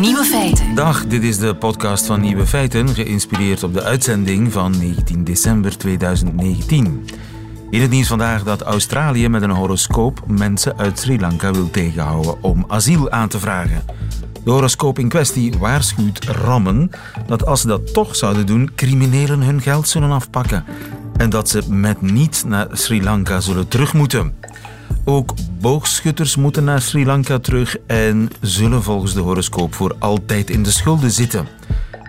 Nieuwe feiten. Dag, dit is de podcast van Nieuwe Feiten, geïnspireerd op de uitzending van 19 december 2019. In het nieuws vandaag dat Australië met een horoscoop mensen uit Sri Lanka wil tegenhouden om asiel aan te vragen. De horoscoop in kwestie waarschuwt rammen dat als ze dat toch zouden doen, criminelen hun geld zullen afpakken. En dat ze met niet naar Sri Lanka zullen terug moeten. Ook boogschutters moeten naar Sri Lanka terug en zullen volgens de horoscoop voor altijd in de schulden zitten.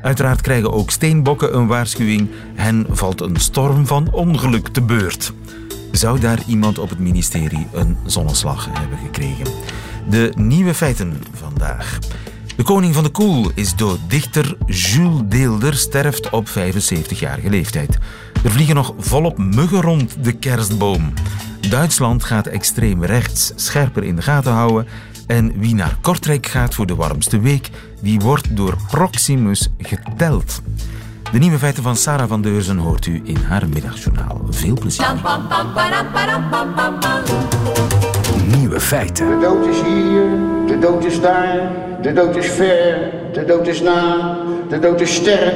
Uiteraard krijgen ook steenbokken een waarschuwing. Hen valt een storm van ongeluk te beurt. Zou daar iemand op het ministerie een zonneslag hebben gekregen? De nieuwe feiten vandaag. De koning van de koel is dood. Dichter Jules Deelder sterft op 75-jarige leeftijd. Er vliegen nog volop muggen rond de kerstboom. Duitsland gaat extreem rechts scherper in de gaten houden. En wie naar Kortrijk gaat voor de warmste week, die wordt door Proximus geteld. De nieuwe feiten van Sarah van Deurzen hoort u in haar middagjournaal. Veel plezier. Nieuwe feiten. De dood is hier, de dood is daar, de dood is ver, de dood is na, de dood is sterk,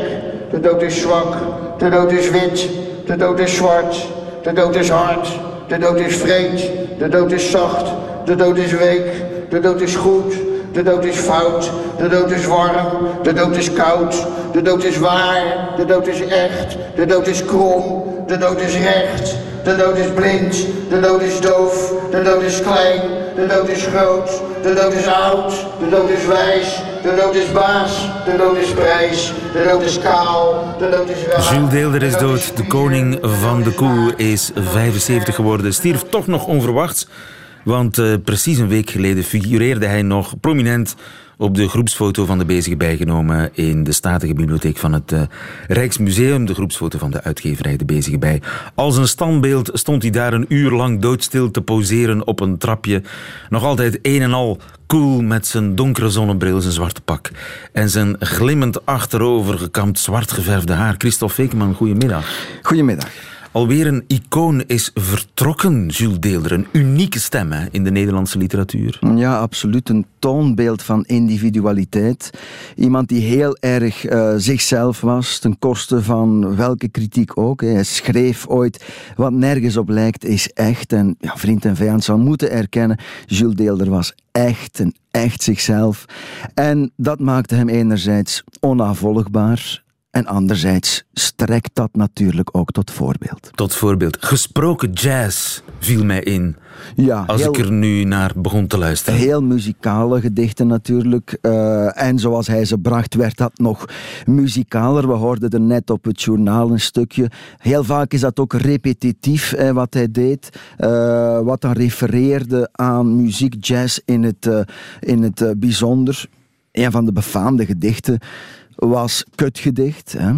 de dood is zwak, de dood is wit, de dood is zwart, de dood is hard, de dood is vreed, de dood is zacht, de dood is week, de dood is goed, de dood is fout, de dood is warm, de dood is koud, de dood is waar, de dood is echt, de dood is krom, de dood is recht, de dood is blind, de dood is doof, de dood is klein, de dood is groot, de dood is oud, de dood is wijs, de dood is baas, de dood is prijs, de dood is kaal, de dood is raar. Jules Deelder is dood. De koning van de koe is 75 geworden. Stierf toch nog onverwachts. Want eh, precies een week geleden figureerde hij nog prominent op de groepsfoto van de bezige bijgenomen in de Statige Bibliotheek van het eh, Rijksmuseum. De groepsfoto van de uitgeverij De Bezige Bij. Als een standbeeld stond hij daar een uur lang doodstil te poseren op een trapje. Nog altijd een en al cool met zijn donkere zonnebril, zijn zwarte pak. En zijn glimmend achterover gekamd zwart geverfde haar. Christophe Fekeman, goedemiddag. Goedemiddag. Alweer een icoon is vertrokken, Jules Deelder. Een unieke stem in de Nederlandse literatuur. Ja, absoluut. Een toonbeeld van individualiteit. Iemand die heel erg eh, zichzelf was, ten koste van welke kritiek ook. Hij schreef ooit, wat nergens op lijkt, is echt. En ja, vriend en vijand zou moeten erkennen, Jules Deelder was echt en echt zichzelf. En dat maakte hem enerzijds onnavolgbaar. En anderzijds strekt dat natuurlijk ook tot voorbeeld. Tot voorbeeld, gesproken jazz viel mij in. Ja, Als heel- ik er nu naar begon te luisteren. Heel muzikale gedichten natuurlijk. Eh, en zoals hij ze bracht, werd dat nog muzikaler. We hoorden er net op het journaal een stukje. Heel vaak is dat ook repetitief wat hij deed. Eh, wat dan refereerde aan muziek, jazz in het, eh, in het bijzonder. Een van de befaamde gedichten was Kutgedicht. Hè.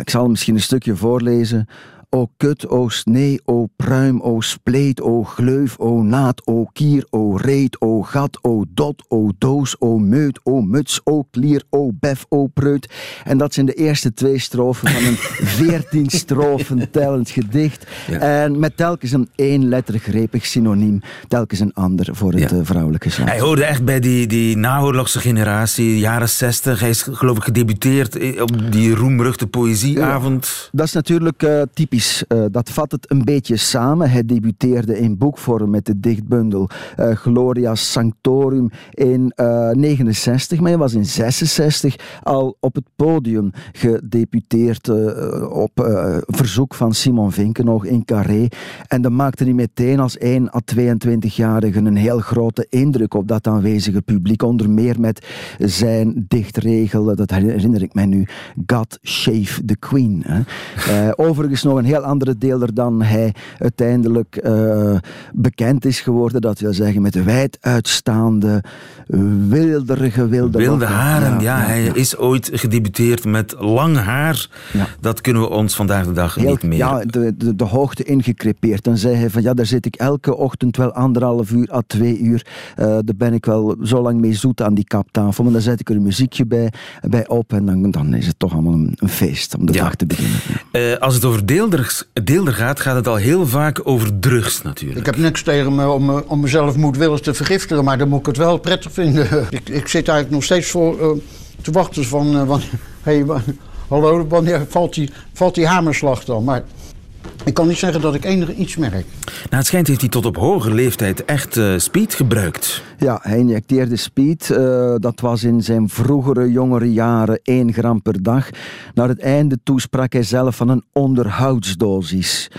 Ik zal misschien een stukje voorlezen. O kut, o snee, o pruim, o spleet, o gleuf, o naad, o kier, o reet, o gat, o dot, o doos, o meut, o muts, o klier, o bef, o preut. En dat zijn de eerste twee strofen van een veertien strofen tellend gedicht. Ja. En met telkens een eenlettergrepig synoniem, telkens een ander voor het Ja. eh, vrouwelijke geslacht. Hij hoorde echt bij die, die naoorlogse generatie, jaren 60. Hij is geloof ik gedebuteerd i- op die roemruchte poëzieavond. Dat is natuurlijk eh, typisch. Eh, dat vat het een beetje samen. Hij debuteerde in boekvorm met de dichtbundel eh, Gloria Sanctorum in eh 69, maar hij was in 66 al op het podium gedebuteerd eh, op eh, verzoek van Simon Vinkenoog in Carré. En dat maakte hij meteen als 1 à 22-jarige een heel grote indruk op dat aanwezige publiek. Onder meer met zijn dichtregel, dat herinner ik mij nu, God Shave the Queen. Hè. Eh, overigens nog een heel andere deler dan hij uiteindelijk eh, bekend is geworden. Dat wil zeggen met wijd uitstaande, wilderige, wilde, Wilde lokken. haren, ja, hij is ooit gedebuteerd met lang haar. Ja. Dat kunnen we ons vandaag de dag Heel- niet meer. Ja, de, de, de hoogte ingecrepeerd. Dan zei hij van ja, daar zit ik elke ochtend wel anderhalf uur à twee uur. Eh, daar ben ik wel zo lang mee zoet aan die kaptafel. Maar dan zet ik er een muziekje bij, bij op en dan, dan is het toch allemaal een, een feest om de dag te beginnen. Eh, als het over Deelder deelder, deelder gaat, gaat het al heel vaak over drugs natuurlijk. Ik heb niks tegen me om, eh, om mezelf moedwillig te vergiftigen, maar dan moet ik het wel prettig vinden. ik, ik zit eigenlijk nog steeds voor uh, te wachten van, van hey, hallo, wanneer valt die, valt die hamerslag dan? Maar ik kan niet zeggen dat ik enig iets merk. Nou, het schijnt heeft hij tot op hoge leeftijd echt uh, speed gebruikt. Ja, hij injecteerde speed. Uh, dat was in zijn vroegere, jongere jaren 1 gram per dag. Naar het einde toe sprak hij zelf van een onderhoudsdosis.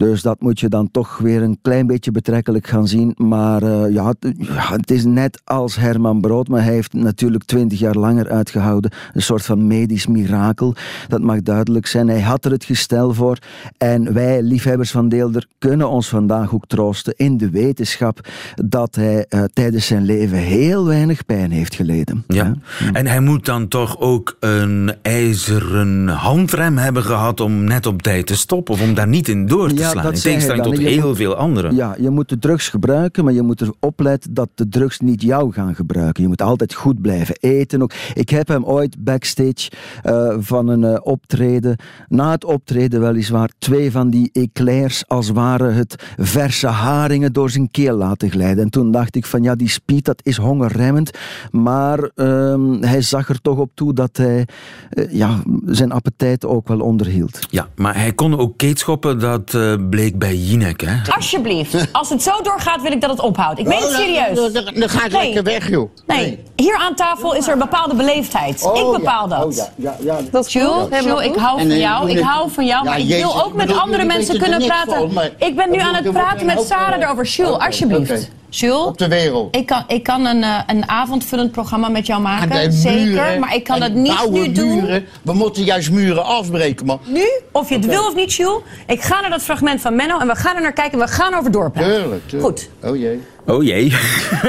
Dus dat moet je dan toch weer een klein beetje betrekkelijk gaan zien. Maar uh, ja, het, ja, het, is net als Herman Brood, maar hij heeft natuurlijk twintig jaar langer uitgehouden. Een soort van medisch mirakel. Dat mag duidelijk zijn. Hij had er het gestel voor. En wij, liefhebbers van Deelder, kunnen ons vandaag ook troosten in de wetenschap dat hij uh, tijdens zijn leven heel weinig pijn heeft geleden. Ja. ja. En hij moet dan toch ook een ijzeren handrem hebben gehad om net op tijd te stoppen of om daar niet in door te ja, slaan. dat in tegenstelling dan. tot heel moet- veel anderen. Ja, je moet de drugs gebruiken, maar je moet erop letten dat de drugs niet jou gaan gebruiken. Je moet altijd goed blijven eten. Ook. Ik heb hem ooit backstage eh, van een eh, optreden, na het optreden weliswaar, twee van die eclairs als waren het verse haringen door zijn keel laten glijden. En toen dacht ik van ja, die speed dat is hongerremmend, maar ehm, hij zag er toch op toe dat hij eh, ja, zijn appetijt ook wel onderhield. Ja, maar hij kon ook keetschoppen, dat bleek bij Jinek. Hè? Alsjeblieft. Als het zo doorgaat, wil ik dat het ophoudt. Ik meen het Oh, serieus. Dan, ga ik lekker weg, joh. Nee, hier aan tafel is er een bepaalde beleefdheid. Oh, ik bepaal ja. dat. Oh, ja, ja, ja. Dat is Jules. Jules, ik hou van eh, jou. Ik hou van jou. Ja, Maar ik Jezus, wil ook met andere mensen kunnen praten. Ik ben nu aan het praten met Sarah eh, erover. Jules, alsjeblieft. Jules, Op de wereld. ik kan, ik kan een, eh, een avondvullend programma met jou En maken. Zeker, muren, maar ik kan het niet nu doen. muren. We moeten juist muren afbreken, man. Nu, of je het wil of niet, Jules. Ik ga naar dat fragment van Menno en we gaan er naar kijken en we gaan over doorpraten. Tuurlijk, tuurlijk. Goed. Oh jee. Oh jee.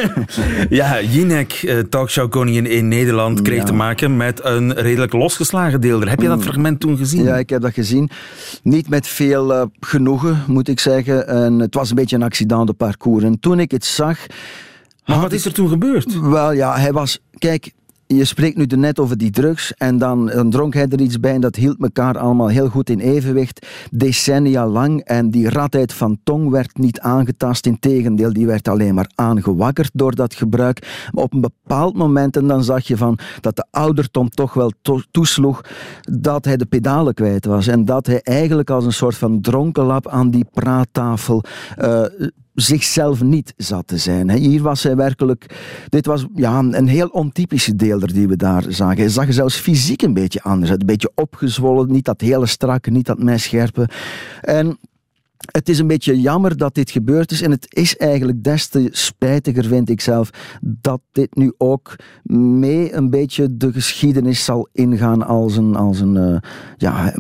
ja, Jinek, eh, talkshowkoningin in Nederland, kreeg Ja. te maken met een redelijk losgeslagen deelder. Heb je dat fragment toen gezien? Ja, ik heb dat gezien. Niet met veel eh, genoegen, moet ik zeggen. En het was een beetje een accident de parcours. En toen ik het zag... maar wat is er toen gebeurd? Wel ja, hij was... Kijk, je spreekt nu net over die drugs en dan, dan dronk hij er iets bij en dat hield elkaar allemaal heel goed in evenwicht. Decennia lang en die radheid van tong werd niet aangetast. Integendeel, die werd alleen maar aangewakkerd door dat gebruik. Maar op een bepaald moment, en dan zag je van dat de ouderdom toch wel to- toesloeg, dat hij de pedalen kwijt was. En dat hij eigenlijk als een soort van dronkenlap aan die praattafel eh, zichzelf niet zat te zijn. Hier was hij werkelijk... Dit was ja, een heel ontypische deelder die we daar zagen. Hij zag er zelfs fysiek een beetje anders uit. Een beetje opgezwollen, niet dat hele strakke, niet dat messcherpe. En... Het is een beetje jammer dat dit gebeurd is. En het is eigenlijk des te spijtiger, vind ik zelf, dat dit nu ook mee een beetje de geschiedenis zal ingaan als een, als een eh, ja,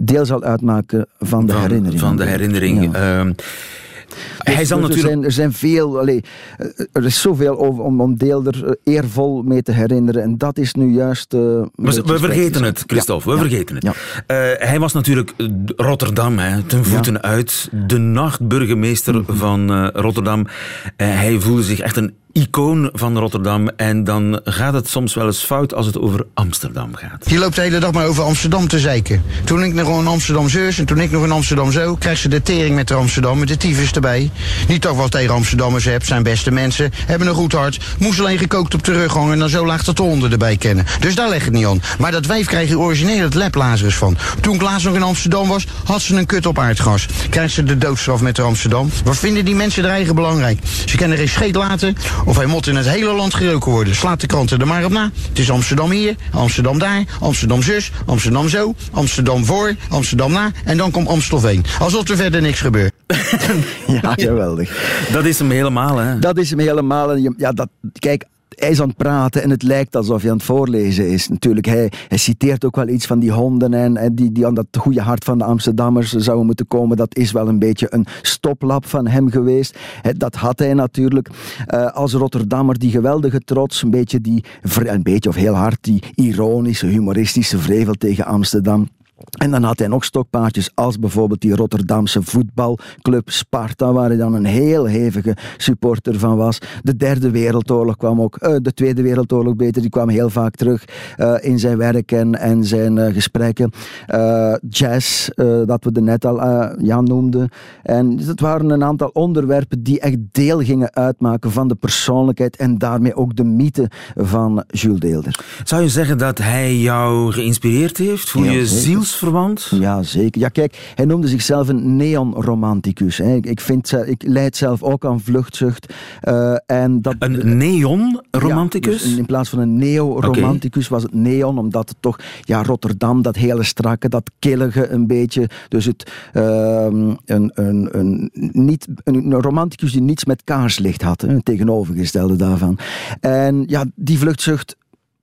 deel zal uitmaken van de Van- herinnering. Van de herinnering. Ja. Hij zal Dus natuurlijk... er, zijn, er zijn veel, allee, eh, er is zoveel om, om Deelder eh, eervol mee te herinneren. En dat is nu juist. eh, We, vergeten het, Christophe, we Ja, vergeten het. ja. Hij was natuurlijk Rotterdam, hè, ten voeten uit. De nachtburgemeester Mhm. van eh, Rotterdam. Hij voelde zich echt een icoon van Rotterdam. En dan gaat het soms wel eens fout als het over Amsterdam gaat. Je loopt de hele dag maar over Amsterdam te zeiken. Toen ik nog in Amsterdam zus en toen ik nog in Amsterdam zo, krijgt ze de tering met de Amsterdam, met de tyfus erbij. Niet toch wat tegen Amsterdammers heb, zijn beste mensen, hebben een goed hart, moest alleen gekookt op de rug hangen en dan zo laag dat de honden erbij kennen. Dus daar leg het niet aan. Maar dat wijf krijg je origineel het leplazerus van. Toen ik laatst nog in Amsterdam was, had ze een kut op aardgas. Krijgt ze de doodstraf met de Amsterdam. Wat vinden die mensen er eigen belangrijk? Ze kennen geen scheet laten of hij moet in het hele land geroken worden. Slaat de kranten er maar op na. Het is Amsterdam hier, Amsterdam daar, Amsterdam zus, Amsterdam zo, Amsterdam voor, Amsterdam na en dan komt Amstelveen. Alsof er verder niks gebeurt. Ja, geweldig. Dat is hem helemaal, hè? Dat is hem helemaal. En je- Ja, dat, kijk, hij is aan het praten en het lijkt alsof hij aan het voorlezen is. Natuurlijk, hij, hij citeert ook wel iets van die honden en, en die, die aan dat goede hart van de Amsterdammers zouden moeten komen. Dat is wel een beetje een stoplap van hem geweest. Dat had hij natuurlijk. Eh, als Rotterdammer, die geweldige trots, een beetje die, een beetje of heel hard, die ironische, humoristische vrevel tegen Amsterdam. En dan had hij nog stokpaardjes als bijvoorbeeld die Rotterdamse voetbalclub Sparta, waar hij dan een heel hevige supporter van was. De Derde Wereldoorlog kwam ook, uh, de Tweede Wereldoorlog beter, die kwam heel vaak terug uh, in zijn werk en, en zijn uh, gesprekken. jazz, dat we er net al ja, noemden. En het waren een aantal onderwerpen die echt deel gingen uitmaken van de persoonlijkheid en daarmee ook de mythe van Jules Deelder. Zou je zeggen dat hij jou geïnspireerd heeft? Voel je zielsverwant? Ja, zeker. Ja, kijk, hij noemde zichzelf een neonromanticus. Ik, vind, ik leid zelf ook aan vluchtzucht. Uh, en dat, een neonromanticus? Ja, dus in plaats van een neo-romanticus was het neon, omdat het toch, ja, Rotterdam, dat hele strakke, dat killige een beetje. Dus het, uh, een, een, een, niet, een, romanticus die niets met kaarslicht had, een tegenovergestelde daarvan. En ja, die vluchtzucht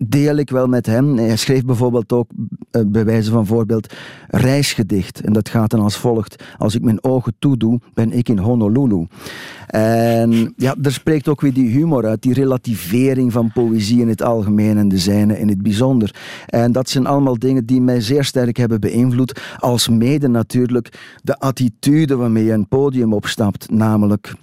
deel ik wel met hem. Hij schreef bijvoorbeeld ook, uh, bij wijze van voorbeeld, reisgedicht. En dat gaat dan als volgt. Als ik mijn ogen toedoe, ben ik in Honolulu. En ja, er spreekt ook weer die humor uit, die relativering van poëzie in het algemeen en de zijne in het bijzonder. En dat zijn allemaal dingen die mij zeer sterk hebben beïnvloed, als mede natuurlijk de attitude waarmee je een podium opstapt, namelijk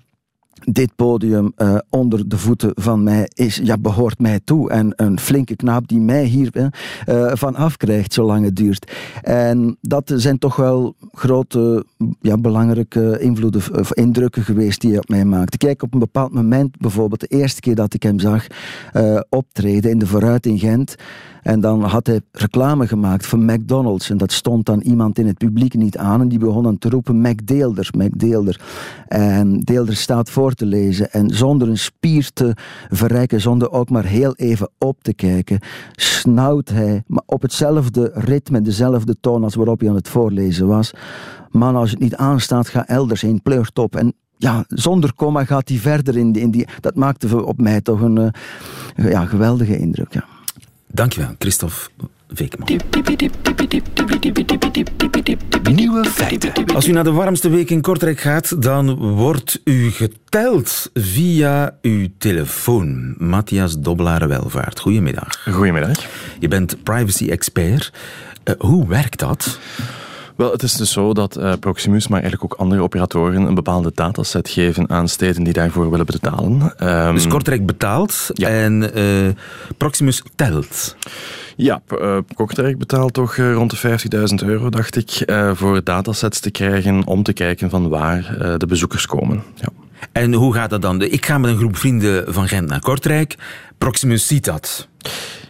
dit podium uh, onder de voeten van mij is, ja, behoort mij toe. En een flinke knaap die mij hier uh, van afkrijgt, zolang het duurt. En dat zijn toch wel grote, ja, belangrijke invloeden indrukken geweest die hij op mij maakte. Kijk, op een bepaald moment, bijvoorbeeld de eerste keer dat ik hem zag optreden in de Vooruit in Gent, en dan had hij reclame gemaakt voor McDonald's. En dat stond dan iemand in het publiek niet aan. En die begon dan te roepen McDeelder, McDeelder. En Deelder staat voor te lezen. En zonder een spier te verrekken, zonder ook maar heel even op te kijken, snauwt hij, maar op hetzelfde ritme, dezelfde toon als waarop hij aan het voorlezen was. Man, als het niet aanstaat, ga elders heen, pleurt op. En ja, zonder komma gaat hij verder in die, in die... Dat maakte op mij toch een uh, ja, geweldige indruk, ja. Dankjewel, Christophe Nieuwe feiten. Als u naar de warmste week in Kortrijk gaat, dan wordt u geteld via uw telefoon. Matthias Dobbelare-Welvaart, goedemiddag. Goedemiddag. Je bent privacy-expert. Uh, hoe werkt dat? Wel, het is dus zo dat uh, Proximus, maar eigenlijk ook andere operatoren, een bepaalde dataset geven aan steden die daarvoor willen betalen. Um, dus Kortrijk betaalt ja. en uh, Proximus telt. Ja, uh, Kortrijk betaalt toch rond de 50.000 euro, dacht ik, voor datasets te krijgen om te kijken van waar de bezoekers komen. Ja. En hoe gaat dat dan? Ik ga met een groep vrienden van Gent naar Kortrijk. Proximus ziet dat.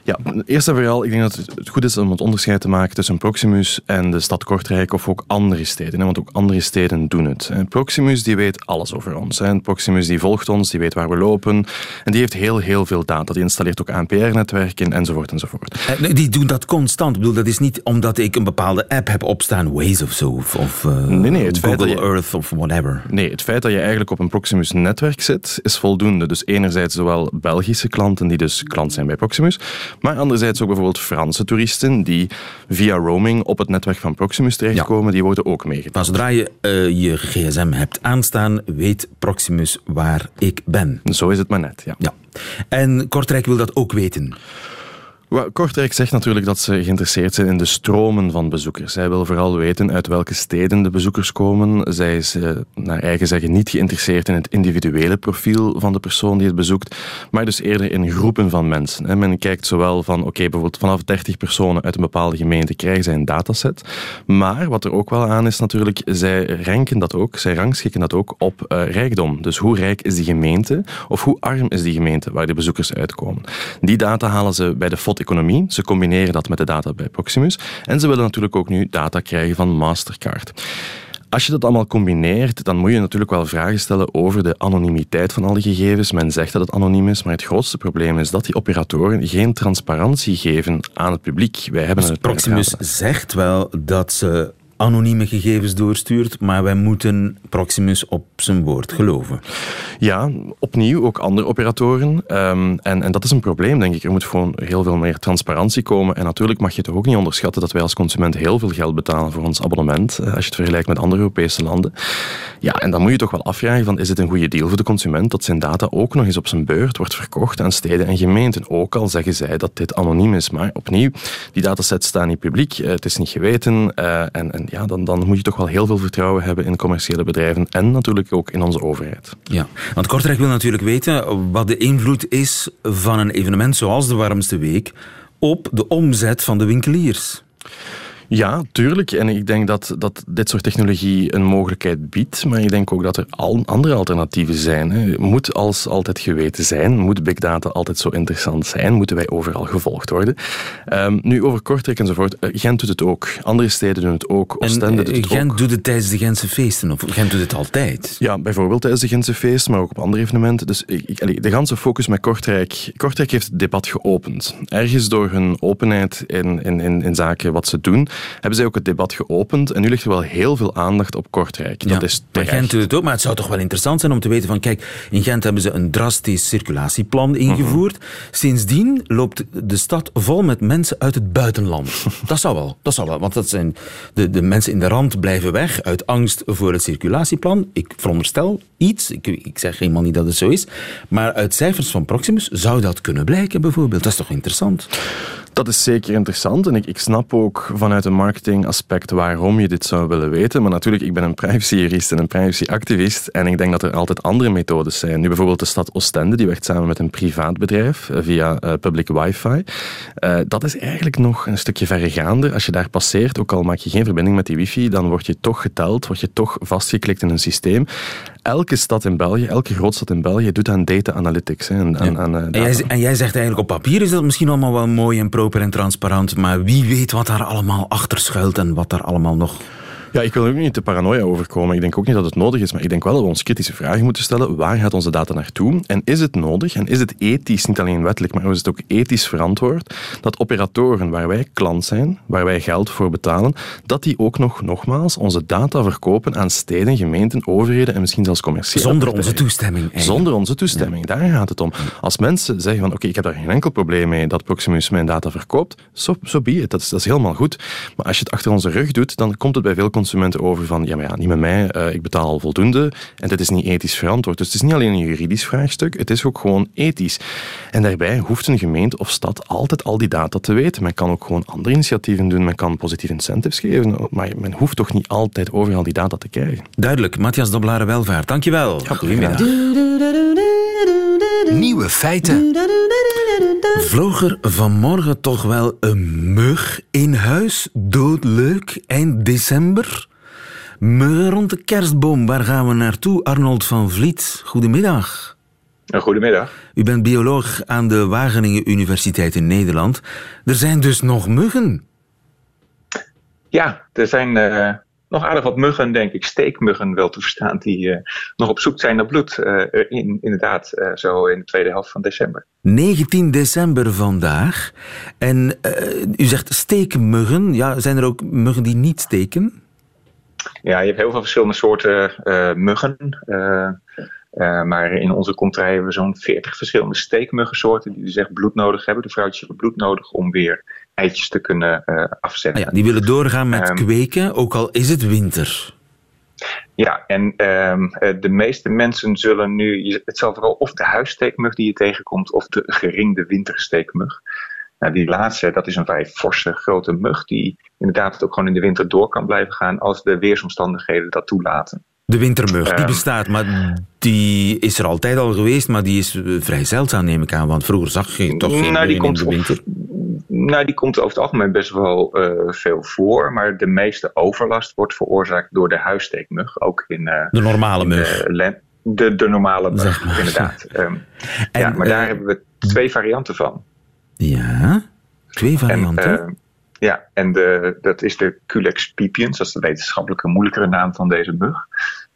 Ja, eerst en vooral, ik denk dat het goed is om het onderscheid te maken tussen Proximus en de stad Kortrijk of ook andere steden. Want ook andere steden doen het. Proximus die weet alles over ons. Proximus die volgt ons, die weet waar we lopen. En die heeft heel, heel veel data. Die installeert ook ANPR-netwerken enzovoort enzovoort. Eh, die doen dat constant. Ik bedoel, dat is niet omdat ik een bepaalde app heb opstaan, Waze of zo, of, of uh, nee, nee, het Google feit je, Earth of whatever. Nee, het feit dat je eigenlijk op een Proximus-netwerk zit, is voldoende. Dus enerzijds zowel Belgische klanten die dus klant zijn bij Proximus, maar anderzijds ook bijvoorbeeld Franse toeristen die via roaming op het netwerk van Proximus terechtkomen, die worden ook meegedaan. zodra je uh, je gsm hebt aanstaan, weet Proximus waar ik ben. Zo is het maar net, ja. ja. En Kortrijk wil dat ook weten. Kortrijk zegt natuurlijk dat ze geïnteresseerd zijn in de stromen van bezoekers. Zij wil vooral weten uit welke steden de bezoekers komen. Zij is eh, naar eigen zeggen niet geïnteresseerd in het individuele profiel van de persoon die het bezoekt, maar dus eerder in groepen van mensen. Men kijkt zowel van, oké, bijvoorbeeld vanaf 30 personen uit een bepaalde gemeente krijgen zij een dataset. Maar wat er ook wel aan is natuurlijk, zij ranken dat ook, zij rangschikken dat ook op uh, rijkdom. Dus hoe rijk is die gemeente of hoe arm is die gemeente waar de bezoekers uitkomen. Die data halen ze bij de economie. Ze combineren dat met de data bij Proximus. En ze willen natuurlijk ook nu data krijgen van Mastercard. Als je dat allemaal combineert, dan moet je natuurlijk wel vragen stellen over de anonimiteit van al die gegevens. Men zegt dat het anoniem is, maar het grootste probleem is dat die operatoren geen transparantie geven aan het publiek. Wij hebben dus Proximus zegt wel dat ze anonieme gegevens doorstuurt, maar wij moeten Proximus op zijn woord geloven. Ja, opnieuw ook andere operatoren. Um, en, en dat is een probleem, denk ik. Er moet gewoon heel veel meer transparantie komen. En natuurlijk mag je toch ook niet onderschatten dat wij als consument heel veel geld betalen voor ons abonnement, eh, als je het vergelijkt met andere Europese landen. Ja, en dan moet je toch wel afvragen van, is het een goede deal voor de consument dat zijn data ook nog eens op zijn beurt wordt verkocht aan steden en gemeenten? Ook al zeggen zij dat dit anoniem is. Maar opnieuw, die datasets staan niet publiek, eh, het is niet geweten. En en ja, dan, dan moet je toch wel heel veel vertrouwen hebben in commerciële bedrijven en natuurlijk ook in onze overheid. Ja, want Kortrijk wil natuurlijk weten wat de invloed is van een evenement zoals de Warmste Week op de omzet van de winkeliers. Ja, tuurlijk. En ik denk dat, dat dit soort technologie een mogelijkheid biedt. Maar ik denk ook dat er al andere alternatieven zijn. Hè. Moet als altijd geweten zijn? Moet big data altijd zo interessant zijn? Moeten wij overal gevolgd worden? Um, nu, over Kortrijk enzovoort. Eh, Gent doet het ook. Andere steden doen het ook. Oostende doet het Gent ook. doet het tijdens de Gentse feesten? Of Gent doet het altijd? Ja, bijvoorbeeld tijdens de Gentse feesten, maar ook op andere evenementen. Dus ik, de ganse focus met Kortrijk... Kortrijk heeft het debat geopend. Ergens door hun openheid in, in, in, in zaken wat ze doen hebben zij ook het debat geopend. En nu ligt er wel heel veel aandacht op Kortrijk. Dat is Gent doet het ook. Maar het zou toch wel interessant zijn om te weten van... Kijk, in Gent hebben ze een drastisch circulatieplan ingevoerd. Sindsdien loopt de stad vol met mensen uit het buitenland. dat zou wel. Dat zou wel. Want dat zijn de, de mensen in de rand blijven weg uit angst voor het circulatieplan. Ik veronderstel iets. Ik, ik zeg helemaal niet dat het zo is. Maar uit cijfers van Proximus zou dat kunnen blijken bijvoorbeeld. Dat is toch interessant? Dat is zeker interessant en ik, ik snap ook vanuit een marketingaspect waarom je dit zou willen weten. Maar natuurlijk, ik ben een privacyjurist en een privacyactivist en ik denk dat er altijd andere methodes zijn. Nu bijvoorbeeld de stad Oostende, die werkt samen met een privaat bedrijf eh, via uh, public wifi. Uh, dat is eigenlijk nog een stukje verregaander. Als je daar passeert, ook al maak je geen verbinding met die wifi, dan word je toch geteld, word je toch vastgeklikt in een systeem elke stad in België, elke grootstad in België doet aan data analytics. Hè, en, ja. en, en, jij, en, jij, zegt eigenlijk op papier is dat misschien allemaal wel mooi en proper en transparant, maar wie weet wat daar allemaal achter schuilt en wat daar allemaal nog ja, ik wil er ook niet te paranoia overkomen. Ik denk ook niet dat het nodig is, maar ik denk wel dat we ons kritische vragen moeten stellen. Waar gaat onze data naartoe? En is het nodig, en is het ethisch, niet alleen wettelijk, maar is het ook ethisch verantwoord, dat operatoren waar wij klant zijn, waar wij geld voor betalen, dat die ook nog, nogmaals, onze data verkopen aan steden, gemeenten, overheden en misschien zelfs commerciële Zonder onze toestemming. Eigenlijk. Zonder onze toestemming, ja. daar gaat het om. Als mensen zeggen van, oké, ik heb daar geen enkel probleem mee dat Proximus mijn data verkoopt, zo so, so be it. Dat is, dat is helemaal goed. Maar als je het achter onze rug doet, dan komt het bij veel consumenten over van, ja, maar ja, niet met mij, uh, ik betaal al voldoende en dit is niet ethisch verantwoord. Dus het is niet alleen een juridisch vraagstuk, het is ook gewoon ethisch. En daarbij hoeft een gemeente of stad altijd al die data te weten. Men kan ook gewoon andere initiatieven doen, men kan positieve incentives geven, maar men hoeft toch niet altijd overal die data te krijgen. Duidelijk. Matthias Doblare Welvaart, dankjewel. Ja, Goedemiddag. Nieuwe feiten. Vloog er vanmorgen toch wel een mug in huis? Doodleuk, eind december? Muggen rond de kerstboom, waar gaan we naartoe? Arnold van Vliet, goedemiddag. Goedemiddag. U bent bioloog aan de Wageningen Universiteit in Nederland. Er zijn dus nog muggen? Ja, er zijn uh, nog aardig wat muggen, denk ik, steekmuggen wel te verstaan, die uh, nog op zoek zijn naar bloed. Uh, in, inderdaad, zo in de tweede helft van december. 19 december vandaag. En u zegt steekmuggen. Ja, zijn er ook muggen die niet steken? Ja, je hebt heel veel verschillende soorten uh, muggen. Uh, uh, maar in onze contraille hebben we zo'n 40 verschillende steekmuggensoorten die dus echt bloed nodig hebben. De vrouwtjes hebben bloed nodig om weer eitjes te kunnen afzetten. Ah ja, die willen doorgaan met um, kweken, ook al is het winter. Ja, en um, de meeste mensen zullen nu, het zal vooral of de huissteekmug die je tegenkomt of de geringde wintersteekmug. Nou, die laatste, dat is een vrij forse grote mug die inderdaad het ook gewoon in de winter door kan blijven gaan als de weersomstandigheden dat toelaten. De wintermug, die bestaat, maar die is er altijd al geweest, maar die is vrij zeldzaam neem ik aan, want vroeger zag je toch geen nou, die komt, in de winter. Nou, die komt over het algemeen best wel uh, veel voor, maar de meeste overlast wordt veroorzaakt door de huissteekmug, ook in... Uh, de normale mug. De, de, de normale mug, zeg maar. inderdaad. Um, en, ja, maar uh, daar hebben we twee varianten van. Ja, twee varianten. En, uh, ja, en de, dat is de Culex pipiens, dat is de wetenschappelijke moeilijkere naam van deze mug.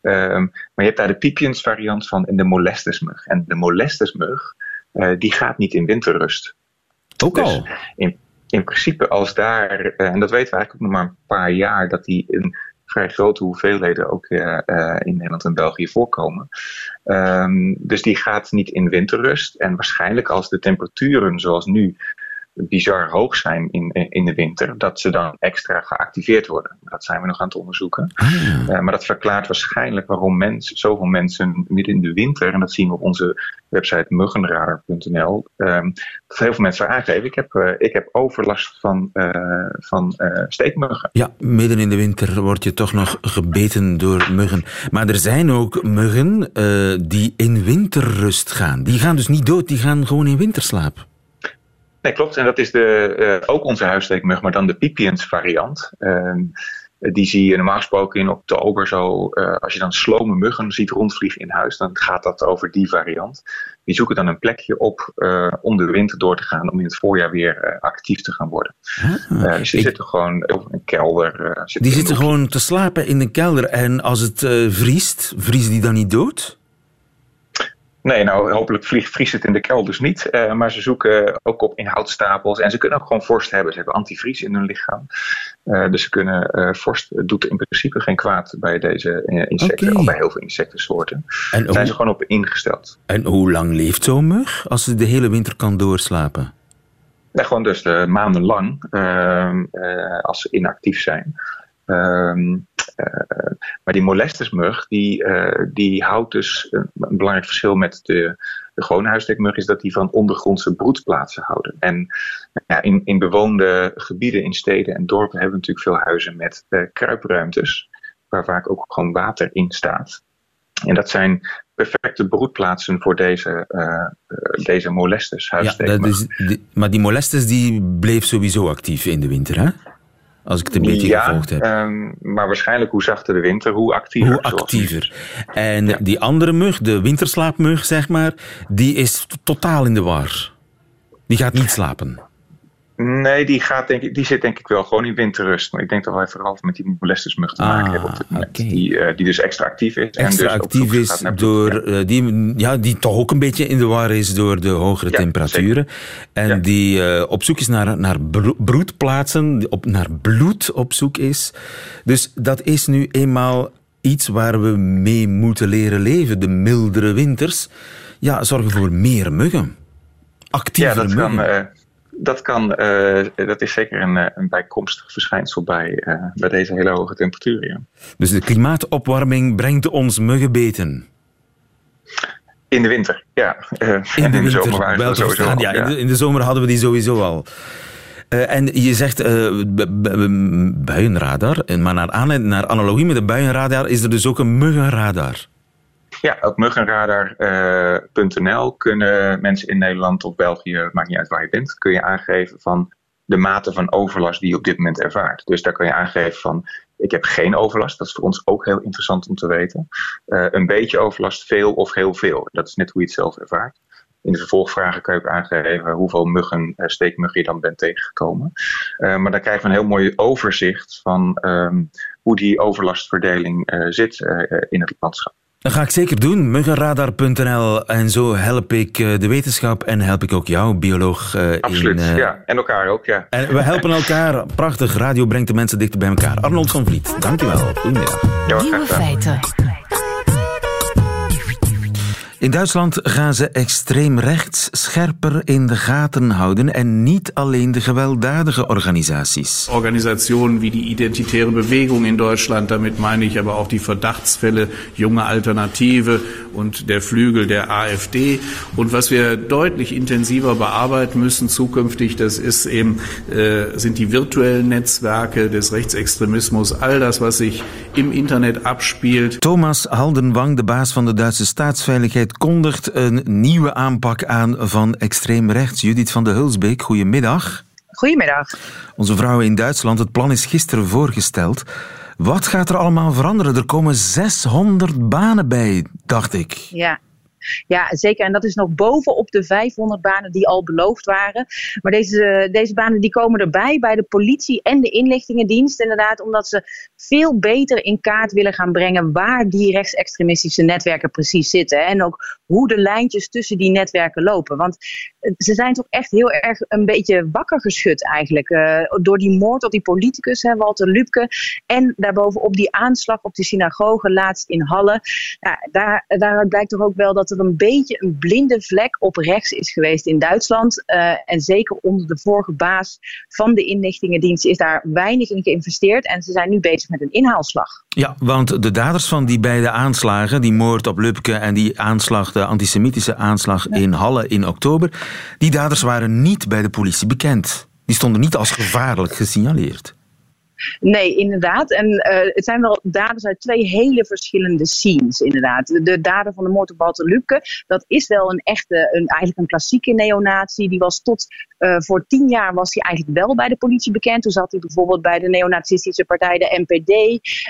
Um, maar je hebt daar de pipiens variant van en de molestusmug. En de molestusmug, uh, die gaat niet in winterrust. Ook dus al? In, in principe als daar, uh, en dat weten we eigenlijk ook nog maar een paar jaar, dat die in vrij grote hoeveelheden ook uh, in Nederland en België voorkomen. Um, dus die gaat niet in winterrust. En waarschijnlijk als de temperaturen zoals nu bizar hoog zijn in, in de winter, dat ze dan extra geactiveerd worden. Dat zijn we nog aan het onderzoeken. Uh, maar dat verklaart waarschijnlijk waarom mensen, zoveel mensen midden in de winter, en dat zien we op onze website muggenradar.nl, um, dat heel veel mensen aangeven. Ik heb, uh, ik heb overlast van, uh, van steekmuggen. Ja, midden in de winter word je toch nog gebeten door muggen. Maar er zijn ook muggen die in winterrust gaan. Die gaan dus niet dood, die gaan gewoon in winterslaap. Nee, klopt. En dat is de, uh, ook onze huissteekmug, maar dan de pipiens variant. Uh, die zie je normaal gesproken in oktober zo. Uh, als je dan slome muggen ziet rondvliegen in huis, dan gaat dat over die variant. Die zoeken dan een plekje op om de winter door te gaan, om in het voorjaar weer actief te gaan worden. Ah, dus die ik... zitten gewoon in een kelder. Zitten die zitten gewoon te slapen in een kelder. En als het vriest, vriezen die dan niet dood? Nee, nou hopelijk vriest het in de kelders niet. Uh, maar ze zoeken ook op inhoudstapels. En ze kunnen ook gewoon vorst hebben. Ze hebben antivries in hun lichaam. Uh, dus ze kunnen uh, vorst doet in principe geen kwaad bij deze insecten. Okay. Of bij heel veel insectensoorten. En Daar zijn ze gewoon op ingesteld. En hoe lang leeft zo'n mug als ze de hele winter kan doorslapen? Ja, gewoon dus maandenlang ehm, als ze inactief zijn. Ehm, eh, maar die molestersmug, die, uh, die houdt dus een, een, belangrijk verschil met de, de gewone huisdekmug, is dat die van ondergrondse broedplaatsen houden. En ja, in, in bewoonde gebieden, in steden en dorpen, hebben we natuurlijk veel huizen met uh, kruipruimtes, waar vaak ook gewoon water in staat. En dat zijn perfecte broedplaatsen voor deze, uh, deze molestes. Ja, dat is, die, maar die molestes die bleef sowieso actief in de winter, hè? Als ik het een beetje ja, gevolgd heb. Um, maar waarschijnlijk hoe zachter de winter, hoe actiever. Hoe actiever. En ja. die andere mug, de winterslaapmug, zeg maar, die is totaal in de war. Die gaat niet slapen. Nee, die, gaat, denk ik, die zit denk ik wel gewoon in winterrust. Maar ik denk dat wij vooral met die molestersmug te maken ah, hebben op dit moment. Okay. Die, uh, die dus extra actief is. Extra en dus actief is door, uh, die, ja, die toch ook een beetje in de war is door de hogere ja, temperaturen. Zeker. En ja. die uh, op zoek is naar, naar broedplaatsen, op, naar bloed op zoek is. Dus dat is nu eenmaal iets waar we mee moeten leren leven. De mildere winters ja, zorgen voor meer muggen. Actieve ja, dat muggen. Kan, dat, kan, uh, dat is zeker een, een bijkomstig verschijnsel bij, uh, bij deze hele hoge temperaturen. Ja. Dus de klimaatopwarming brengt ons muggenbeten? In de winter, ja. Uh, in de, in de winter, zomer waren sowieso al, ja, ja. In, de, in, de, zomer hadden we die sowieso al. en je zegt buienradar, maar naar, naar analogie met de buienradar is er dus ook een muggenradar. Ja, op muggenradar.nl uh, kunnen mensen in Nederland of België, maakt niet uit waar je bent, kun je aangeven van de mate van overlast die je op dit moment ervaart. Dus daar kun je aangeven van ik heb geen overlast. Dat is voor ons ook heel interessant om te weten. Uh, een beetje overlast, veel of heel veel. Dat is net hoe je het zelf ervaart. In de vervolgvragen kun je ook aangeven hoeveel muggen, uh, steekmuggen je dan bent tegengekomen. Maar dan krijg je een heel mooi overzicht van um, hoe die overlastverdeling zit in het landschap. Dat ga ik zeker doen. Muggenradar.nl. En zo help ik de wetenschap en help ik ook jou, bioloog. Uh, Absoluut, in, uh... ja. En elkaar ook, ja. En we helpen elkaar. Prachtig. Radio brengt de mensen dichter bij elkaar. Arnold van Vliet, dankjewel. Goedemiddag. Ja, Nieuwe feiten. In Duitsland gaan ze extreem rechts scherper in de gaten houden en niet alleen de gewelddadige organisaties. Organisationen wie die Identitäre Bewegung in Deutschland, damit meine ich aber auch die Verdachtsfälle Junge Alternative und der Flügel der AfD. Und was wir deutlich intensiver bearbeiten müssen zukünftig, das ist eben, äh, sind die virtuellen Netzwerke des Rechtsextremismus, all das, was sich im Internet abspielt. Thomas Haldenwang, de baas van de Duitse staatsveiligheid, kondigt een nieuwe aanpak aan van extreem rechts. Judith van de Hulsbeek, goedemiddag. Goedemiddag. Onze vrouwen in Duitsland, het plan is gisteren voorgesteld. Wat gaat er allemaal veranderen? Er komen 600 banen bij, dacht ik. Ja, ja, zeker. En dat is nog bovenop de 500 banen die al beloofd waren. Maar deze, deze banen die komen erbij bij de politie en de inlichtingendienst. Inderdaad, omdat ze veel beter in kaart willen gaan brengen waar die rechtsextremistische netwerken precies zitten. En ook hoe de lijntjes tussen die netwerken lopen. Want eh, ze zijn toch echt heel erg een beetje wakker geschud eigenlijk. Uh, door die moord op die politicus, hè, Walter Lübke. En daarbovenop die aanslag op die synagoge laatst in Halle. Daar, daaruit blijkt toch ook wel dat er een beetje een blinde vlek op rechts is geweest in Duitsland. Uh, en zeker onder de vorige baas van de inlichtingendienst is daar weinig in geïnvesteerd. En ze zijn nu bezig met een inhaalslag. Ja, want de daders van die beide aanslagen, die moord op Lubke en die aanslag, de antisemitische aanslag in Halle in oktober, die daders waren niet bij de politie bekend. Die stonden niet als gevaarlijk gesignaleerd. Nee, inderdaad. En uh, het zijn wel daders uit twee hele verschillende scenes, inderdaad. De, de dader van de moord op Walter Lübke, dat is wel een echte, een, eigenlijk een klassieke neonatie. Die was tot uh, voor tien jaar was hij eigenlijk wel bij de politie bekend. Toen zat hij bijvoorbeeld bij de neonazistische partij, de NPD.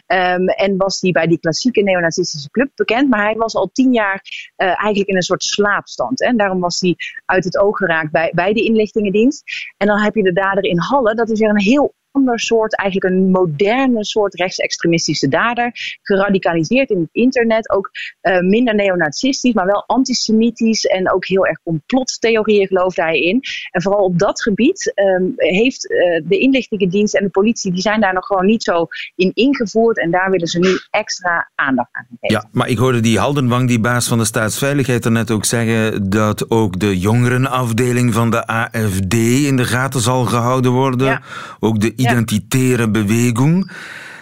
Um, en was hij bij die klassieke neonazistische club bekend. Maar hij was al tien jaar uh, eigenlijk in een soort slaapstand. Hè? En daarom was hij uit het oog geraakt bij, bij de inlichtingendienst. En dan heb je de dader in Halle. Dat is weer een heel ander soort, eigenlijk een moderne soort rechtsextremistische dader. Geradicaliseerd in het internet, ook uh, minder neonazistisch, maar wel antisemitisch en ook heel erg complottheorieën geloofde hij in. En vooral op dat gebied um, heeft uh, de inlichtingendienst en de politie, die zijn daar nog gewoon niet zo in ingevoerd en daar willen ze nu extra aandacht aan geven. Ja, maar ik hoorde die Haldenwang, die baas van de staatsveiligheid, er net ook zeggen dat ook de jongerenafdeling van de AFD in de gaten zal gehouden worden. Ja. Ook de identitaire beweging.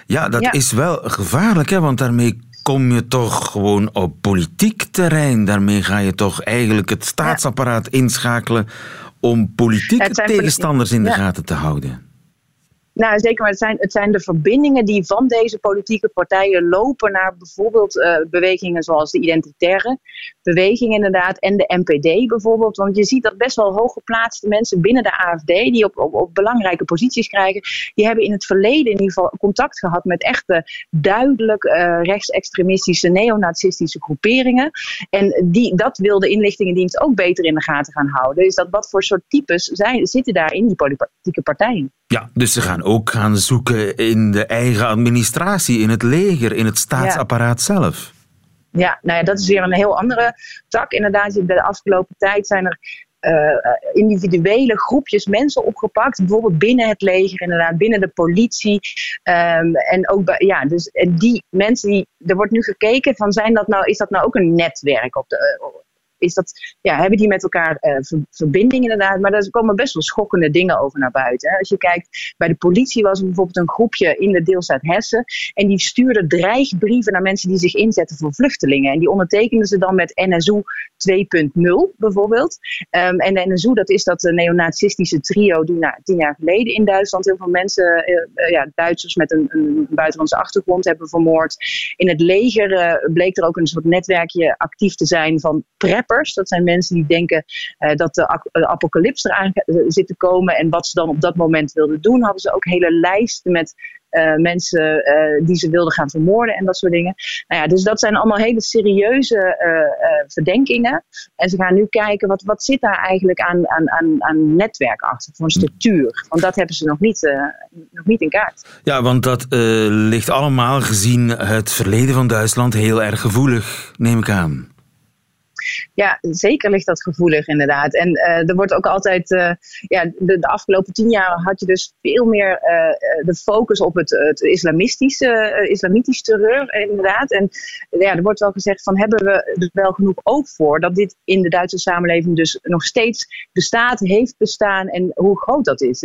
Ja, dat ja. is wel gevaarlijk, hè, want daarmee kom je toch gewoon op politiek terrein. Daarmee ga je toch eigenlijk het staatsapparaat inschakelen om politieke tegenstanders in de gaten te houden. Nou, zeker, maar het zijn, het zijn de verbindingen die van deze politieke partijen lopen naar bijvoorbeeld uh, bewegingen zoals de identitaire beweging inderdaad en de NPD bijvoorbeeld. Want je ziet dat best wel hooggeplaatste mensen binnen de AFD, die op, op, belangrijke posities krijgen, die hebben in het verleden in ieder geval contact gehad met echte duidelijk uh, rechtsextremistische, neonazistische groeperingen. En die, dat wil de inlichtingendienst ook beter in de gaten gaan houden. Dus dat wat voor soort types zijn, zitten daar in die politieke partijen. Ja, dus ze gaan ook gaan zoeken in de eigen administratie, in het leger, in het staatsapparaat ja. zelf. Ja, nou ja, dat is weer een heel andere tak. Inderdaad, de afgelopen tijd zijn er uh, individuele groepjes mensen opgepakt. Bijvoorbeeld binnen het leger, inderdaad, binnen de politie. Um, en ook bij, ja, dus die mensen die. Er wordt nu gekeken van zijn dat nou, is dat nou ook een netwerk op de, is dat, ja, hebben die met elkaar uh, ver, verbinding inderdaad. Maar daar komen best wel schokkende dingen over naar buiten. Hè. Als je kijkt, bij de politie was er bijvoorbeeld een groepje in de deelstaat Hessen. En die stuurde dreigbrieven naar mensen die zich inzetten voor vluchtelingen. En die ondertekenden ze dan met NSU 2.0 bijvoorbeeld. Um, en de NSU, dat is dat neonazistische trio die tien jaar geleden in Duitsland heel veel mensen, uh, ja, Duitsers met een, een buitenlandse achtergrond hebben vermoord. In het leger bleek er ook een soort netwerkje actief te zijn van prep dat zijn mensen die denken uh, dat de, de apocalyps eraan zit te komen. En wat ze dan op dat moment wilden doen, hadden ze ook hele lijsten met uh, mensen uh, die ze wilden gaan vermoorden en dat soort dingen. Nou ja, dus dat zijn allemaal hele serieuze uh, verdenkingen. En ze gaan nu kijken wat, wat zit daar eigenlijk aan, aan, aan, aan netwerk achter, voor een structuur. Want dat hebben ze nog niet, nog niet in kaart. Ja, want dat ligt allemaal gezien het verleden van Duitsland heel erg gevoelig, neem ik aan. Ja, zeker ligt dat gevoelig inderdaad. En uh, er wordt ook altijd, uh, ja, de, de, afgelopen tien jaar had je dus veel meer uh, de focus op het, het islamistische, islamitisch terreur inderdaad. En ja, er wordt wel gezegd van hebben we er wel genoeg oog voor dat dit in de Duitse samenleving dus nog steeds bestaat, heeft bestaan en hoe groot dat is.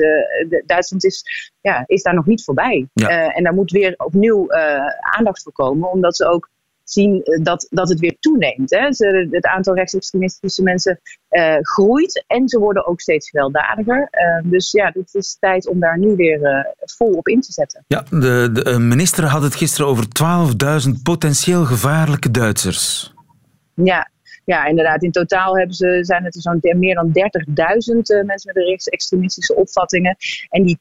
Duitsland is, ja, is daar nog niet voorbij. Ja. en daar moet weer opnieuw aandacht voor komen, omdat ze ook zien eh, dat, dat het weer toeneemt. Hè. Ze, het aantal rechtsextremistische mensen uh, groeit en ze worden ook steeds gewelddadiger. Uh, dus ja, het is tijd om daar nu weer uh, vol op in te zetten. Ja, de, de minister had het gisteren over 12.000 potentieel gevaarlijke Duitsers. Ja, ja, inderdaad. In totaal hebben ze, zijn het zo'n meer dan 30.000 uh, mensen met rechtsextremistische opvattingen. En die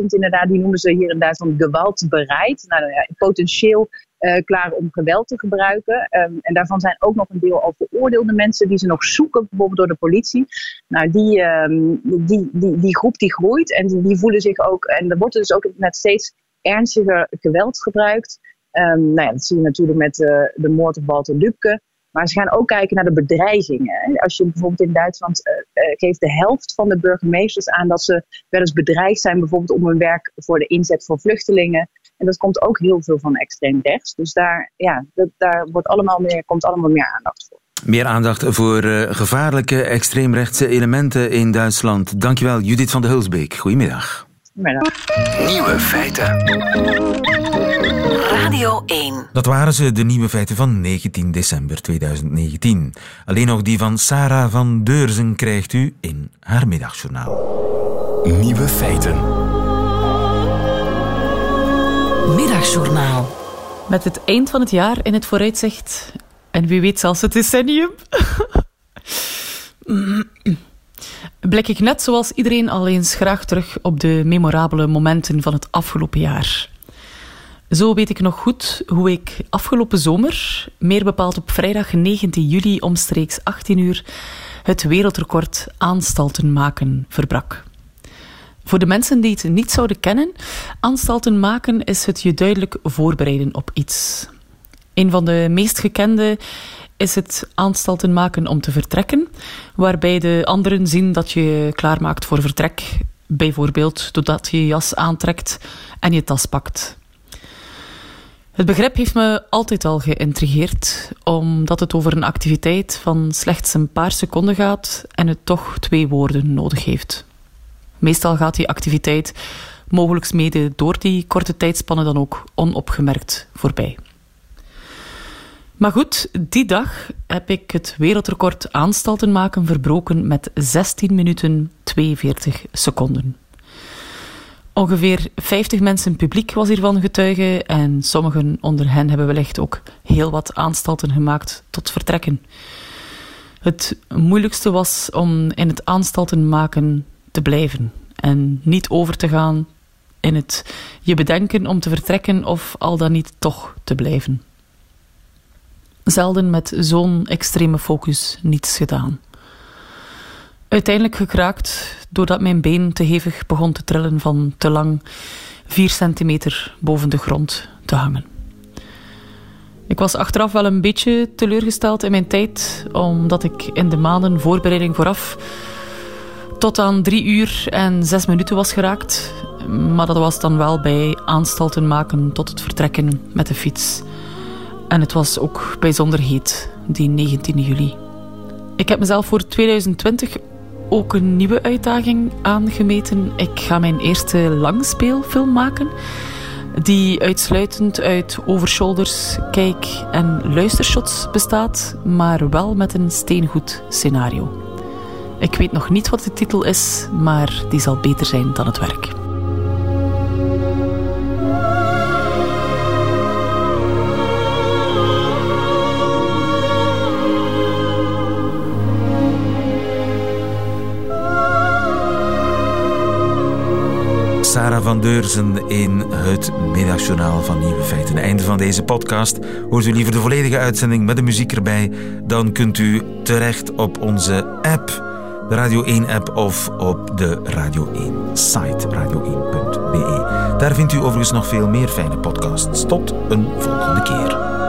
12.000 inderdaad, die noemen ze hier in Duitsland gewaldbereid. Nou ja, potentieel uh, klaar om geweld te gebruiken. Um, en daarvan zijn ook nog een deel al veroordeelde mensen die ze nog zoeken, bijvoorbeeld door de politie. Nou, die, um, die, die, die groep die groeit en die, die voelen zich ook, en er wordt dus ook met steeds ernstiger geweld gebruikt. Um, nou ja, dat zie je natuurlijk met uh, de moord op Walter Lübke. Maar ze gaan ook kijken naar de bedreigingen. Als je bijvoorbeeld in Duitsland uh, geeft de helft van de burgemeesters aan dat ze wel eens bedreigd zijn, bijvoorbeeld om hun werk voor de inzet voor vluchtelingen. En dat komt ook heel veel van extreem rechts. Dus daar, ja, dat, daar wordt allemaal meer, komt allemaal meer aandacht voor. Meer aandacht voor uh, gevaarlijke extreemrechtse elementen in Duitsland. Dankjewel, Judith van de Hulsbeek. Goedemiddag. Goedemiddag. Nieuwe feiten. Radio 1. Dat waren ze, de nieuwe feiten van 19 december 2019. Alleen nog die van Sarah van Deurzen krijgt u in haar middagjournaal. Nieuwe feiten. Middagjournaal. Met het eind van het jaar in het vooruitzicht en wie weet zelfs het decennium. Blik ik net zoals iedereen al eens graag terug op de memorabele momenten van het afgelopen jaar. Zo weet ik nog goed hoe ik afgelopen zomer, meer bepaald op vrijdag 19 juli omstreeks 18 uur, het wereldrecord aanstalten maken verbrak. Voor de mensen die het niet zouden kennen, aanstalten maken is het je duidelijk voorbereiden op iets. Een van de meest gekende is het aanstalten maken om te vertrekken, waarbij de anderen zien dat je klaarmaakt voor vertrek. Bijvoorbeeld doordat je je jas aantrekt en je tas pakt. Het begrip heeft me altijd al geïntrigeerd, omdat het over een activiteit van slechts een paar seconden gaat en het toch twee woorden nodig heeft. Meestal gaat die activiteit, mogelijk mede door die korte tijdspannen, dan ook onopgemerkt voorbij. Maar goed, die dag heb ik het wereldrecord aanstalten maken verbroken met 16 minuten 42 seconden. Ongeveer 50 mensen publiek was hiervan getuige en sommigen onder hen hebben wellicht ook heel wat aanstalten gemaakt tot vertrekken. Het moeilijkste was om in het aanstalten maken te blijven en niet over te gaan in het je bedenken om te vertrekken of al dan niet toch te blijven. Zelden met zo'n extreme focus niets gedaan. Uiteindelijk gekraakt doordat mijn been te hevig begon te trillen van te lang 4 centimeter boven de grond te hangen. Ik was achteraf wel een beetje teleurgesteld in mijn tijd, omdat ik in de maanden voorbereiding vooraf tot aan drie uur en zes minuten was geraakt. Maar dat was dan wel bij aanstalten maken tot het vertrekken met de fiets. En het was ook bijzonder heet, die 19 juli. Ik heb mezelf voor 2020 ook een nieuwe uitdaging aangemeten. Ik ga mijn eerste langspeelfilm maken. Die uitsluitend uit overshoulders, kijk- en luistershots bestaat, maar wel met een steengoed scenario. Ik weet nog niet wat de titel is, maar die zal beter zijn dan het werk. Sarah van Deurzen in het middagjournaal van Nieuwe Feiten. Einde van deze podcast. Hoort u liever de volledige uitzending met de muziek erbij? Dan kunt u terecht op onze app, de Radio 1-app of op de Radio 1-site, radio1.be. Daar vindt u overigens nog veel meer fijne podcasts. Tot een volgende keer.